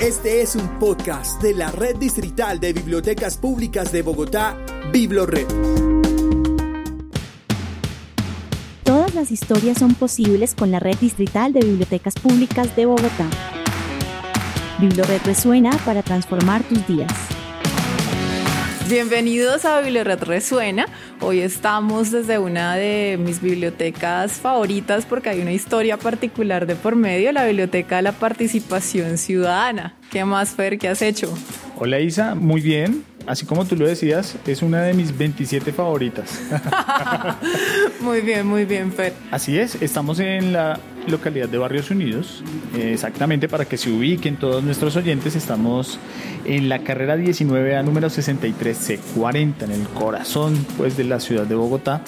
Este es un podcast de la Red Distrital de Bibliotecas Públicas de Bogotá, BibloRed. Todas las historias son posibles con la Red Distrital de Bibliotecas Públicas de Bogotá. BibloRed resuena para transformar tus días. Bienvenidos a Bibliored Resuena. Hoy estamos desde una de mis bibliotecas favoritas porque hay una historia particular de por medio, la Biblioteca de la Participación Ciudadana. ¿Qué más, Fer? ¿Qué has hecho? Hola Isa, muy bien. Así como tú lo decías, es una de mis 27 favoritas. muy bien, muy bien, Fer. Así es, estamos en la localidad de Barrios Unidos. Eh, exactamente para que se ubiquen todos nuestros oyentes, estamos en la carrera 19A número 63C40, en el corazón pues, de la ciudad de Bogotá.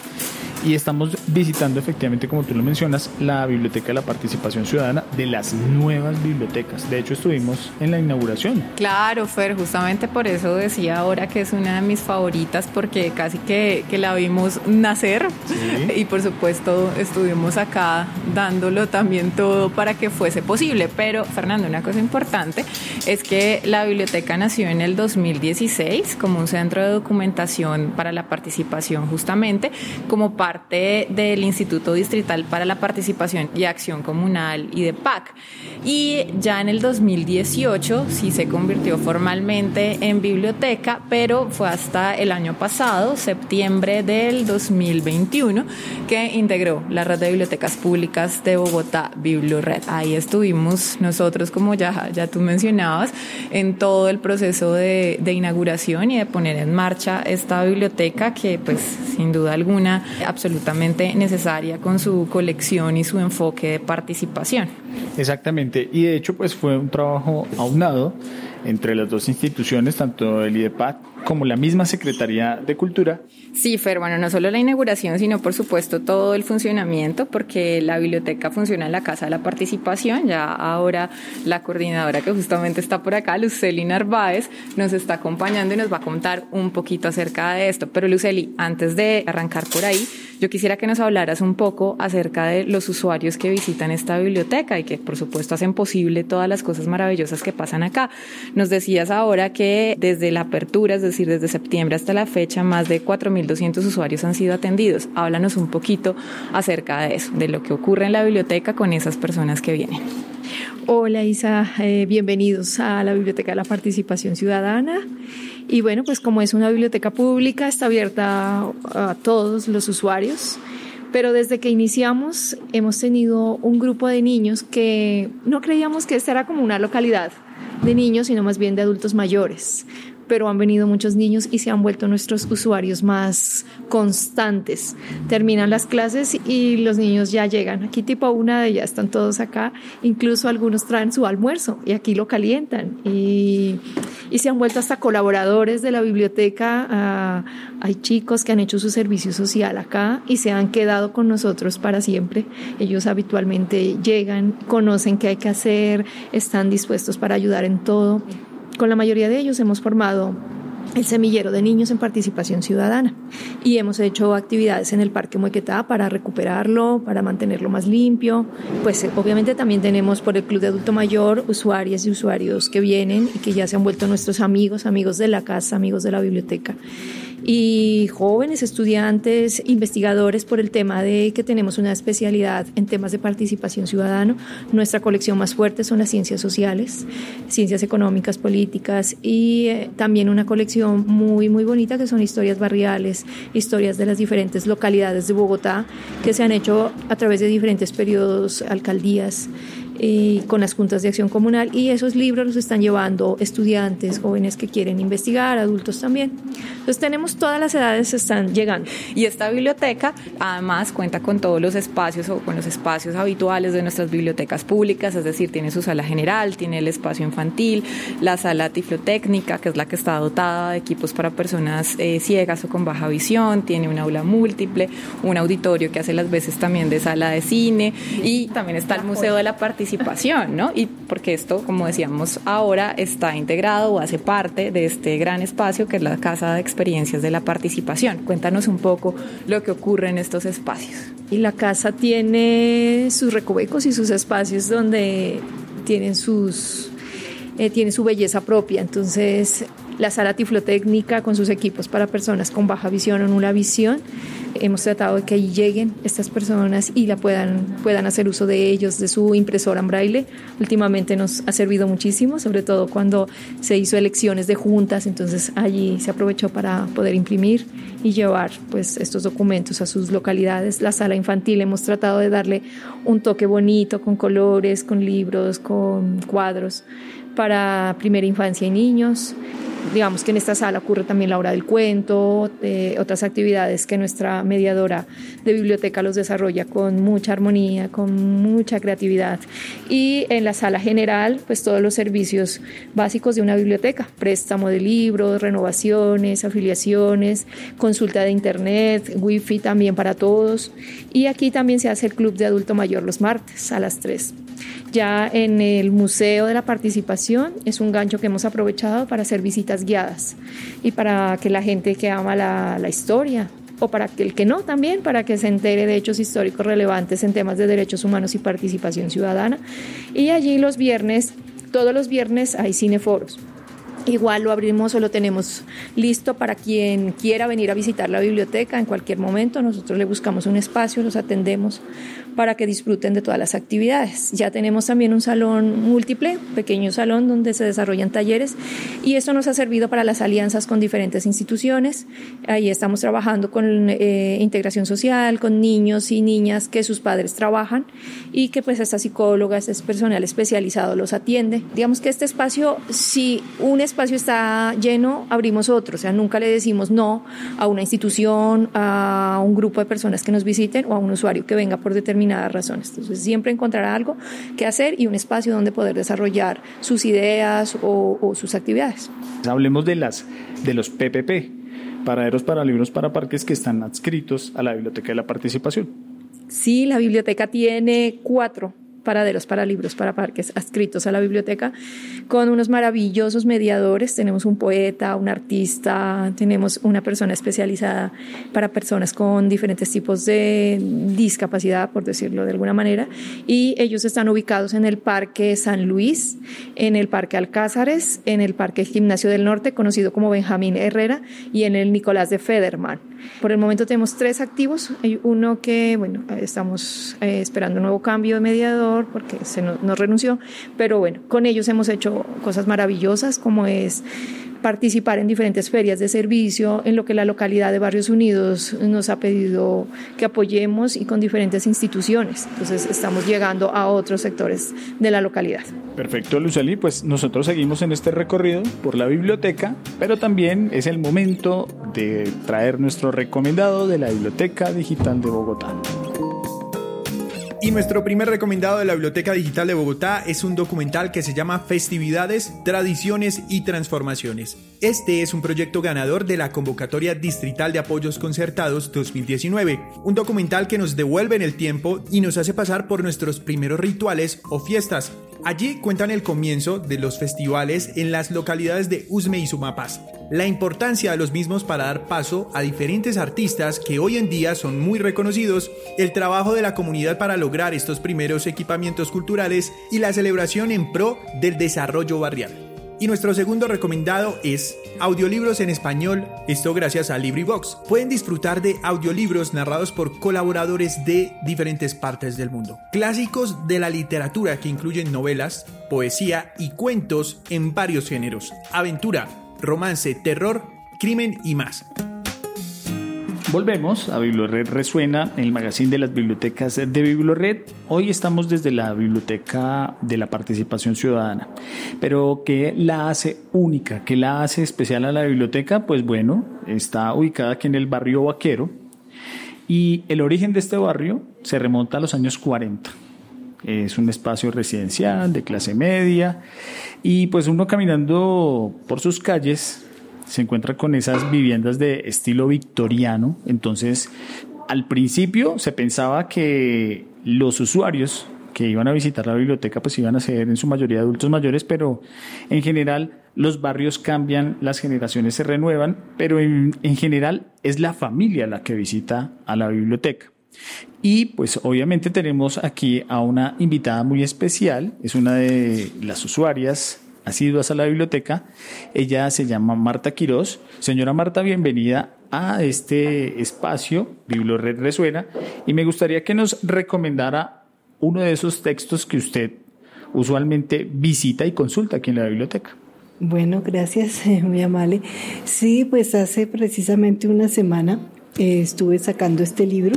Y estamos visitando efectivamente, como tú lo mencionas, la Biblioteca de la Participación Ciudadana de las nuevas bibliotecas. De hecho, estuvimos en la inauguración. Claro, Fer, justamente por eso decía ahora que es una de mis favoritas, porque casi que, que la vimos nacer. Y por supuesto, estuvimos acá dándolo también todo para que fuese posible. Pero, Fernando, una cosa importante es que la biblioteca nació en el 2016 como un centro de documentación para la participación, justamente como parte parte del Instituto Distrital para la Participación y Acción Comunal y de PAC. Y ya en el 2018 sí se convirtió formalmente en biblioteca, pero fue hasta el año pasado, septiembre del 2021, que integró la red de bibliotecas públicas de Bogotá, BiblioRed. Ahí estuvimos nosotros, como ya, ya tú mencionabas, en todo el proceso de, de inauguración y de poner en marcha esta biblioteca que pues sin duda alguna absolutamente necesaria con su colección y su enfoque de participación. Exactamente, y de hecho pues fue un trabajo aunado entre las dos instituciones, tanto el IDEPAC como la misma Secretaría de Cultura. Sí, Fer, bueno, no solo la inauguración, sino por supuesto todo el funcionamiento, porque la biblioteca funciona en la Casa de la Participación. Ya ahora la coordinadora que justamente está por acá, Luceli Narváez, nos está acompañando y nos va a contar un poquito acerca de esto. Pero Luceli, antes de arrancar por ahí, yo quisiera que nos hablaras un poco acerca de los usuarios que visitan esta biblioteca y que por supuesto hacen posible todas las cosas maravillosas que pasan acá. Nos decías ahora que desde la apertura, es decir, desde septiembre hasta la fecha, más de 4.200 usuarios han sido atendidos. Háblanos un poquito acerca de eso, de lo que ocurre en la biblioteca con esas personas que vienen. Hola Isa, eh, bienvenidos a la Biblioteca de la Participación Ciudadana. Y bueno, pues como es una biblioteca pública, está abierta a todos los usuarios. Pero desde que iniciamos hemos tenido un grupo de niños que no creíamos que esta era como una localidad de niños, sino más bien de adultos mayores pero han venido muchos niños y se han vuelto nuestros usuarios más constantes. Terminan las clases y los niños ya llegan. Aquí tipo una de ellas están todos acá, incluso algunos traen su almuerzo y aquí lo calientan y, y se han vuelto hasta colaboradores de la biblioteca. Ah, hay chicos que han hecho su servicio social acá y se han quedado con nosotros para siempre. Ellos habitualmente llegan, conocen qué hay que hacer, están dispuestos para ayudar en todo. Con la mayoría de ellos hemos formado el semillero de niños en participación ciudadana y hemos hecho actividades en el Parque Muequetá para recuperarlo, para mantenerlo más limpio. Pues eh, obviamente también tenemos por el Club de Adulto Mayor usuarias y usuarios que vienen y que ya se han vuelto nuestros amigos, amigos de la casa, amigos de la biblioteca y jóvenes estudiantes, investigadores por el tema de que tenemos una especialidad en temas de participación ciudadana. Nuestra colección más fuerte son las ciencias sociales, ciencias económicas, políticas y eh, también una colección muy, muy bonita que son historias barriales, historias de las diferentes localidades de Bogotá que se han hecho a través de diferentes periodos, alcaldías eh, con las juntas de acción comunal y esos libros los están llevando estudiantes, jóvenes que quieren investigar, adultos también. Entonces tenemos todas las edades están llegando. Y esta biblioteca además cuenta con todos los espacios o con los espacios habituales de nuestras bibliotecas públicas, es decir, tiene su sala general, tiene el espacio infantil, la sala tiflotécnica, que es la que está dotada de equipos para personas eh, ciegas o con baja visión, tiene un aula múltiple, un auditorio que hace las veces también de sala de cine y también está el Museo de la Participación participación, ¿no? Y porque esto, como decíamos ahora, está integrado o hace parte de este gran espacio que es la Casa de Experiencias de la Participación. Cuéntanos un poco lo que ocurre en estos espacios. Y la casa tiene sus recovecos y sus espacios donde tienen sus eh, tiene su belleza propia. Entonces, la sala tiflotécnica con sus equipos para personas con baja visión o nula visión. Hemos tratado de que lleguen estas personas y la puedan, puedan hacer uso de ellos, de su impresora en braille. Últimamente nos ha servido muchísimo, sobre todo cuando se hizo elecciones de juntas, entonces allí se aprovechó para poder imprimir y llevar pues estos documentos a sus localidades. La sala infantil hemos tratado de darle un toque bonito con colores, con libros, con cuadros para primera infancia y niños digamos que en esta sala ocurre también la hora del cuento, eh, otras actividades que nuestra mediadora de biblioteca los desarrolla con mucha armonía, con mucha creatividad. Y en la sala general, pues todos los servicios básicos de una biblioteca, préstamo de libros, renovaciones, afiliaciones, consulta de internet, wifi también para todos. Y aquí también se hace el club de adulto mayor los martes a las 3. Ya en el Museo de la Participación es un gancho que hemos aprovechado para hacer visitas guiadas y para que la gente que ama la, historia o para el que no también, para que se entere de hechos históricos relevantes en temas de derechos humanos y participación ciudadana. Y allí los viernes, todos los viernes hay cineforos. Igual lo abrimos o lo tenemos listo para quien quiera venir a visitar la biblioteca en cualquier momento. Nosotros le buscamos un espacio, los atendemos para que disfruten de todas las actividades. Ya tenemos también un salón múltiple, pequeño salón donde se desarrollan talleres y esto nos ha servido para las alianzas con diferentes instituciones. Ahí estamos trabajando con eh, integración social, con niños y niñas que sus padres trabajan y que pues esta psicóloga, este personal especializado los atiende. Digamos que este espacio, si un espacio está lleno, abrimos otro, o sea, nunca le decimos no a una institución, a un grupo de personas que nos visiten o a un usuario que venga por determinado razones. Entonces, siempre encontrará algo que hacer y un espacio donde poder desarrollar sus ideas o, sus actividades. Hablemos de, las, de los PPP, paraderos para libros para parques que están adscritos a la Biblioteca de la Participación. Sí, la biblioteca tiene cuatro paraderos para libros para parques adscritos a la biblioteca con unos maravillosos mediadores. Tenemos un poeta, un artista, tenemos una persona especializada para personas con diferentes tipos de discapacidad, por decirlo de alguna manera, y ellos están ubicados en el Parque San Luis, en el Parque Alcázares, en el Parque Gimnasio del Norte, conocido como Benjamín Herrera, y en el Nicolás de Federman. Por el momento tenemos tres activos. Hay uno que, bueno, estamos eh, esperando un nuevo cambio de mediador porque se nos renunció, pero bueno, con ellos hemos hecho cosas maravillosas como es participar en diferentes ferias de servicio, en lo que la localidad de Barrios Unidos nos ha pedido que apoyemos y con diferentes instituciones. Entonces estamos llegando a otros sectores de la localidad. Perfecto, Luceli, pues nosotros seguimos en este recorrido por la biblioteca, pero también es el momento de traer nuestro recomendado de la Biblioteca Digital de Bogotá. Y nuestro primer recomendado de la Biblioteca Digital de Bogotá es un documental que se llama Festividades, Tradiciones y Transformaciones. Este es un proyecto ganador de la Convocatoria Distrital de Apoyos Concertados 2019, un documental que nos devuelve en el tiempo y nos hace pasar por nuestros primeros rituales o fiestas, Allí cuentan el comienzo de los festivales en las localidades de Usme y Sumapaz, la importancia de los mismos para dar paso a diferentes artistas que hoy en día son muy reconocidos, el trabajo de la comunidad para lograr estos primeros equipamientos culturales y la celebración en pro del desarrollo barrial. Y nuestro segundo recomendado es audiolibros en español, esto gracias a LibriVox. Pueden disfrutar de audiolibros narrados por colaboradores de diferentes partes del mundo. Clásicos de la literatura que incluyen novelas, poesía y cuentos en varios géneros. Aventura, romance, terror, crimen y más. Volvemos a Biblored Resuena, el magazine de las bibliotecas de Biblored. Hoy estamos desde la Biblioteca de la Participación Ciudadana. Pero ¿qué la hace única? ¿Qué la hace especial a la biblioteca? Pues bueno, está ubicada aquí en el barrio Vaquero y el origen de este barrio se remonta a los años 40. Es un espacio residencial de clase media y pues uno caminando por sus calles se encuentra con esas viviendas de estilo victoriano. Entonces, al principio se pensaba que los usuarios que iban a visitar la biblioteca pues iban a ser en su mayoría adultos mayores, pero en general los barrios cambian, las generaciones se renuevan, pero en, en general es la familia la que visita a la biblioteca. Y pues obviamente tenemos aquí a una invitada muy especial, es una de las usuarias asiduas a la biblioteca. Ella se llama Marta Quirós. Señora Marta, bienvenida a este espacio, Biblored Resuena, y me gustaría que nos recomendara uno de esos textos que usted usualmente visita y consulta aquí en la biblioteca. Bueno, gracias, muy amable. Sí, pues hace precisamente una semana eh, estuve sacando este libro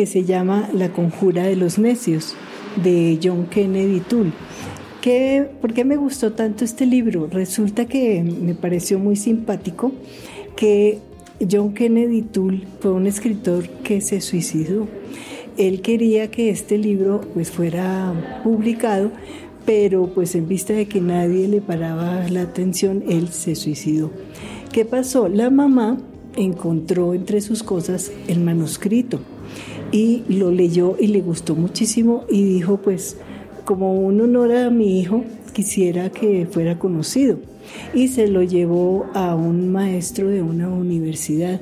que se llama La conjura de los necios, de John Kennedy Toole. ¿Qué, ¿Por qué me gustó tanto este libro? Resulta que me pareció muy simpático que John Kennedy Toole fue un escritor que se suicidó. Él quería que este libro pues fuera publicado, pero pues en vista de que nadie le paraba la atención, él se suicidó. ¿Qué pasó? La mamá encontró entre sus cosas el manuscrito y lo leyó y le gustó muchísimo y dijo pues como un honor a mi hijo quisiera que fuera conocido y se lo llevó a un maestro de una universidad.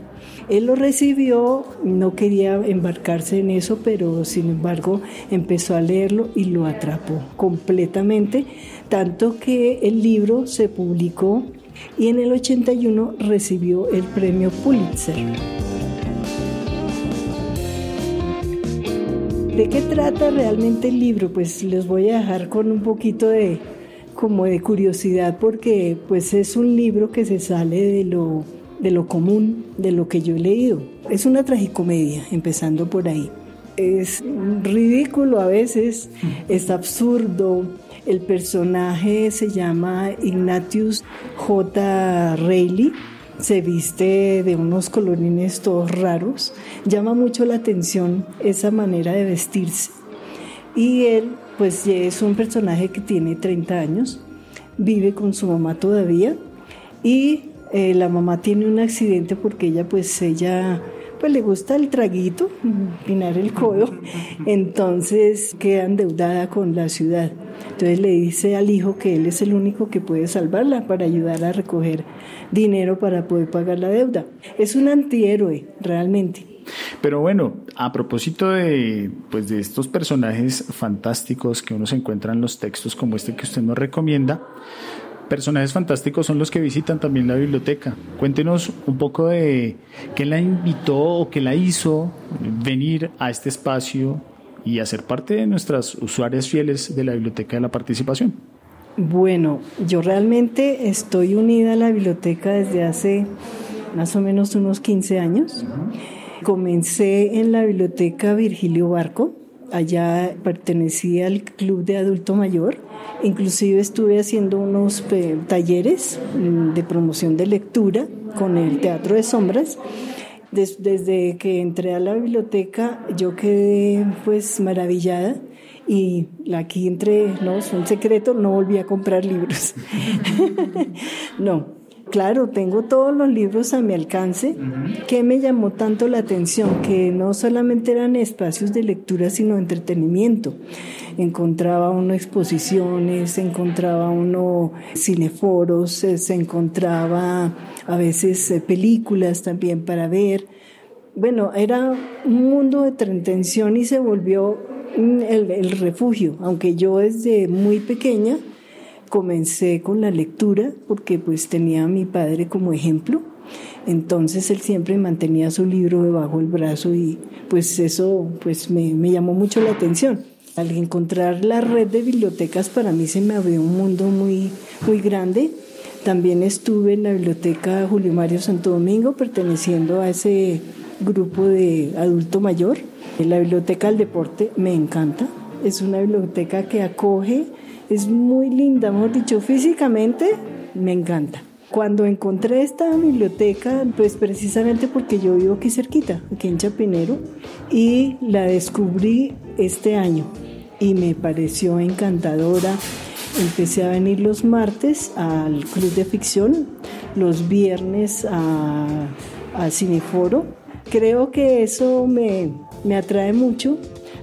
Él lo recibió, no quería embarcarse en eso, pero sin embargo empezó a leerlo y lo atrapó completamente, tanto que el libro se publicó y en el 81 recibió el premio Pulitzer. ¿De qué trata realmente el libro? Pues les voy a dejar con un poquito de como de curiosidad porque pues es un libro que se sale de lo, de lo común, de lo que yo he leído. Es una tragicomedia, empezando por ahí. Es ridículo a veces, es absurdo. El personaje se llama Ignatius J. Reilly, se viste de unos colorines todos raros. Llama mucho la atención esa manera de vestirse. Y él pues es un personaje que tiene 30 años, vive con su mamá todavía y eh, la mamá tiene un accidente porque ella pues ella pues le gusta el traguito, pinar el codo, entonces queda endeudada con la ciudad. Entonces le dice al hijo que él es el único que puede salvarla para ayudar a recoger dinero para poder pagar la deuda. Es un antihéroe, realmente. Pero bueno, a propósito de, pues de estos personajes fantásticos que uno se encuentra en los textos como este que usted nos recomienda, personajes fantásticos son los que visitan también la biblioteca. Cuéntenos un poco de qué la invitó o qué la hizo venir a este espacio y a ser parte de nuestras usuarias fieles de la biblioteca de la participación. Bueno, yo realmente estoy unida a la biblioteca desde hace más o menos unos 15 años. Comencé en la biblioteca Virgilio Barco, allá pertenecía al club de adulto mayor, inclusive estuve haciendo unos eh, talleres mm, de promoción de lectura con el Teatro de Sombras. desde que entré a la biblioteca yo quedé pues maravillada y aquí entré, no, es un secreto, no volví a comprar libros. no, Claro, tengo todos los libros a mi alcance. que me llamó tanto la atención? Que no solamente eran espacios de lectura, sino entretenimiento. Encontraba uno exposiciones, encontraba uno cineforos, eh, se encontraba a veces eh, películas también para ver. Bueno, era un mundo de entretención y se volvió el, el refugio, aunque yo desde muy pequeña comencé con la lectura porque pues tenía a mi padre como ejemplo. Entonces él siempre mantenía su libro debajo del brazo y pues eso pues me, me llamó mucho la atención. Al encontrar la red de bibliotecas para mí se me abrió un mundo muy, muy grande. También estuve en la biblioteca Julio Mario Santo Domingo perteneciendo a ese grupo de adulto mayor. La biblioteca del deporte me encanta. Es una biblioteca que acoge es muy linda, hemos dicho, físicamente me encanta. Cuando encontré esta biblioteca, pues precisamente porque yo vivo aquí cerquita, aquí en Chapinero, y la descubrí este año y me pareció encantadora. Empecé a venir los martes al Club de Ficción, los viernes a, a Cineforo. Creo que eso me, me atrae mucho.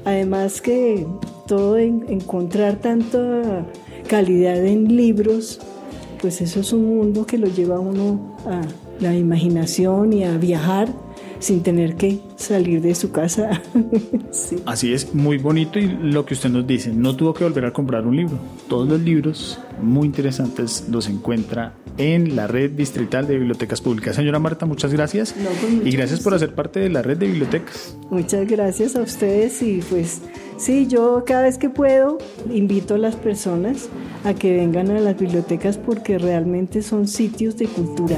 Además que todo encontrar tanta calidad en libros, pues eso es un mundo que lo lleva a uno a la imaginación y a viajar sin tener que salir de su casa. Así es, muy bonito y lo que usted nos dice, no tuvo que volver a comprar un libro. Todos los libros muy interesantes los encuentra en la red distrital de bibliotecas públicas. Señora Marta, muchas gracias y gracias por hacer parte de la red de bibliotecas. Muchas gracias a ustedes y pues sí, yo cada vez que puedo invito a las personas a que vengan a las bibliotecas porque realmente son sitios de cultura.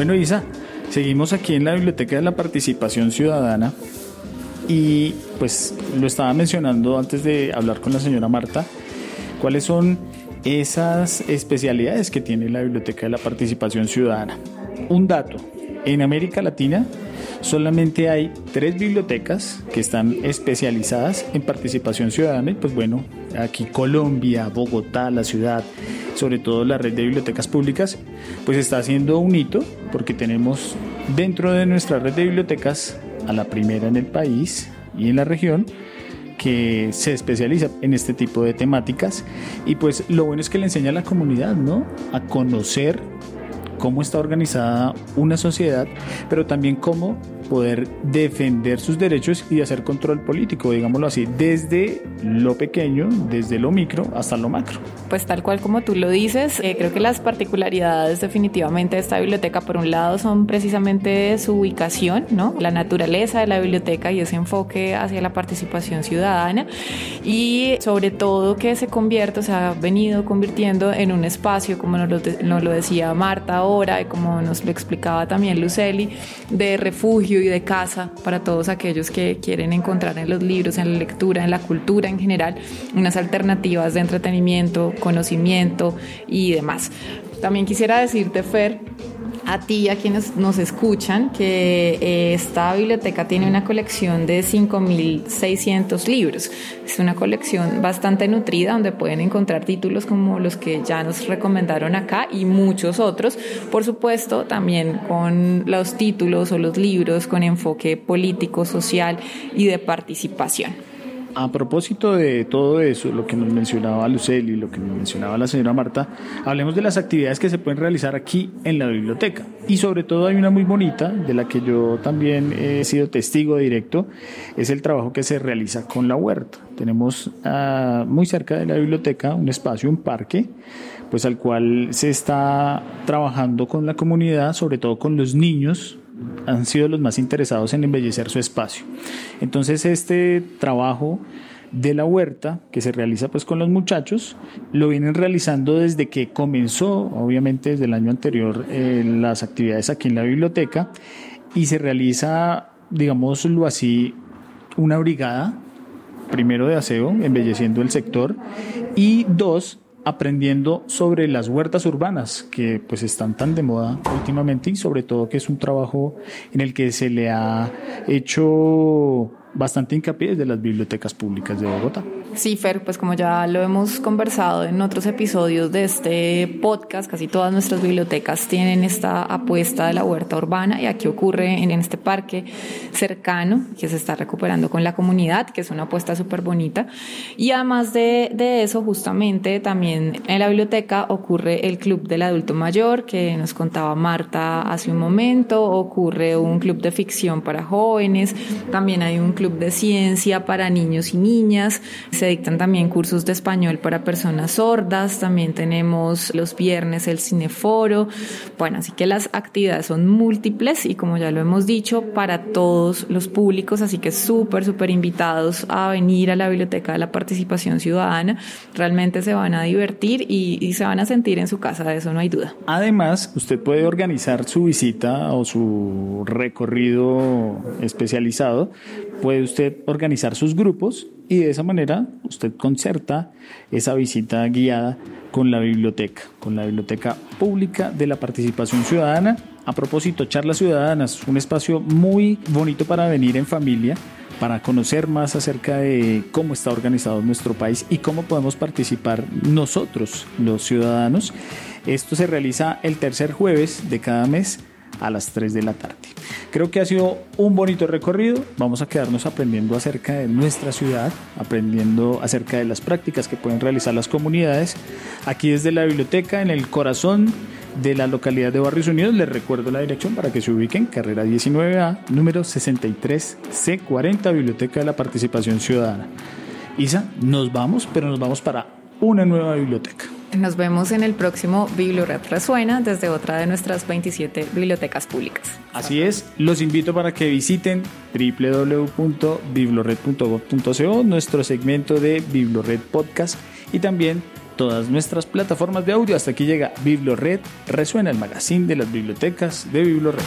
Bueno, Isa, seguimos aquí en la Biblioteca de la Participación Ciudadana y pues lo estaba mencionando antes de hablar con la señora Marta, cuáles son esas especialidades que tiene la Biblioteca de la Participación Ciudadana. Un dato, en América Latina solamente hay tres bibliotecas que están especializadas en participación ciudadana y pues bueno, aquí Colombia, Bogotá, la ciudad, sobre todo la red de bibliotecas públicas, pues está haciendo un hito porque tenemos dentro de nuestra red de bibliotecas a la primera en el país y en la región que se especializa en este tipo de temáticas y pues lo bueno es que le enseña a la comunidad, ¿no? A conocer cómo está organizada una sociedad, pero también cómo poder defender sus derechos y hacer control político, digámoslo así, desde lo pequeño, desde lo micro hasta lo macro. Pues tal cual como tú lo dices, eh, creo que las particularidades definitivamente de esta biblioteca, por un lado, son precisamente su ubicación, ¿no? la naturaleza de la biblioteca y ese enfoque hacia la participación ciudadana y sobre todo que se convierte, o se ha venido convirtiendo en un espacio, como nos lo, nos lo decía Marta ahora y como nos lo explicaba también Luceli, de refugio y de casa para todos aquellos que quieren encontrar en los libros, en la lectura, en la cultura en general, unas alternativas de entretenimiento, conocimiento y demás. También quisiera decirte, Fer, a ti, a quienes nos escuchan, que eh, esta biblioteca tiene una colección de 5.600 libros. Es una colección bastante nutrida donde pueden encontrar títulos como los que ya nos recomendaron acá y muchos otros. Por supuesto, también con los títulos o los libros con enfoque político, social y de participación. A propósito de todo eso, lo que nos mencionaba Luceli, lo que nos mencionaba la señora Marta, hablemos de las actividades que se pueden realizar aquí en la biblioteca. Y sobre todo hay una muy bonita, de la que yo también he sido testigo directo, es el trabajo que se realiza con la huerta. Tenemos ah, muy cerca de la biblioteca un espacio, un parque, pues al cual se está trabajando con la comunidad, sobre todo con los niños, han sido los más interesados en embellecer su espacio. Entonces este trabajo de la huerta que se realiza pues con los muchachos lo vienen realizando desde que comenzó obviamente desde el año anterior eh, las actividades aquí en la biblioteca y se realiza digámoslo así una brigada primero de aseo embelleciendo el sector y dos aprendiendo sobre las huertas urbanas que pues están tan de moda últimamente y sobre todo que es un trabajo en el que se le ha hecho bastante hincapié desde las bibliotecas públicas de Bogotá. Sí, Fer, pues como ya lo hemos conversado en otros episodios de este podcast, casi todas nuestras bibliotecas tienen esta apuesta de la huerta urbana y aquí ocurre en este parque cercano que se está recuperando con la comunidad, que es una apuesta súper bonita. Y además de, de eso, justamente también en la biblioteca ocurre el Club del Adulto Mayor, que nos contaba Marta hace un momento, ocurre un club de ficción para jóvenes, también hay un club de ciencia para niños y niñas se dictan también cursos de español para personas sordas, también tenemos los viernes el cineforo. Bueno, así que las actividades son múltiples y como ya lo hemos dicho, para todos los públicos, así que súper, súper invitados a venir a la Biblioteca de la Participación Ciudadana. Realmente se van a divertir y, se van a sentir en su casa, de eso no hay duda. Además, usted puede organizar su visita o su recorrido especializado, puede usted organizar sus grupos y de esa manera usted concerta esa visita guiada con la biblioteca, con la Biblioteca Pública de la Participación Ciudadana. A propósito, Charlas Ciudadanas, un espacio muy bonito para venir en familia, para conocer más acerca de cómo está organizado nuestro país y cómo podemos participar nosotros, los ciudadanos. Esto se realiza el tercer jueves de cada mes a las 3 de la tarde. Creo que ha sido un bonito recorrido. Vamos a quedarnos aprendiendo acerca de nuestra ciudad, aprendiendo acerca de las prácticas que pueden realizar las comunidades aquí desde la biblioteca, en el corazón de la localidad de Barrios Unidos. Les recuerdo la dirección para que se ubiquen, carrera 19A, número 63C40, Biblioteca de la Participación Ciudadana. Isa, nos vamos, pero nos vamos para una nueva biblioteca. Nos vemos en el próximo Biblioret Resuena desde otra de nuestras 27 bibliotecas públicas. Así es, los invito para que visiten www.biblored.gov.co, nuestro segmento de Biblored Podcast y también todas nuestras plataformas de audio. Hasta aquí llega Biblored Resuena, el magazine de las bibliotecas de Biblored.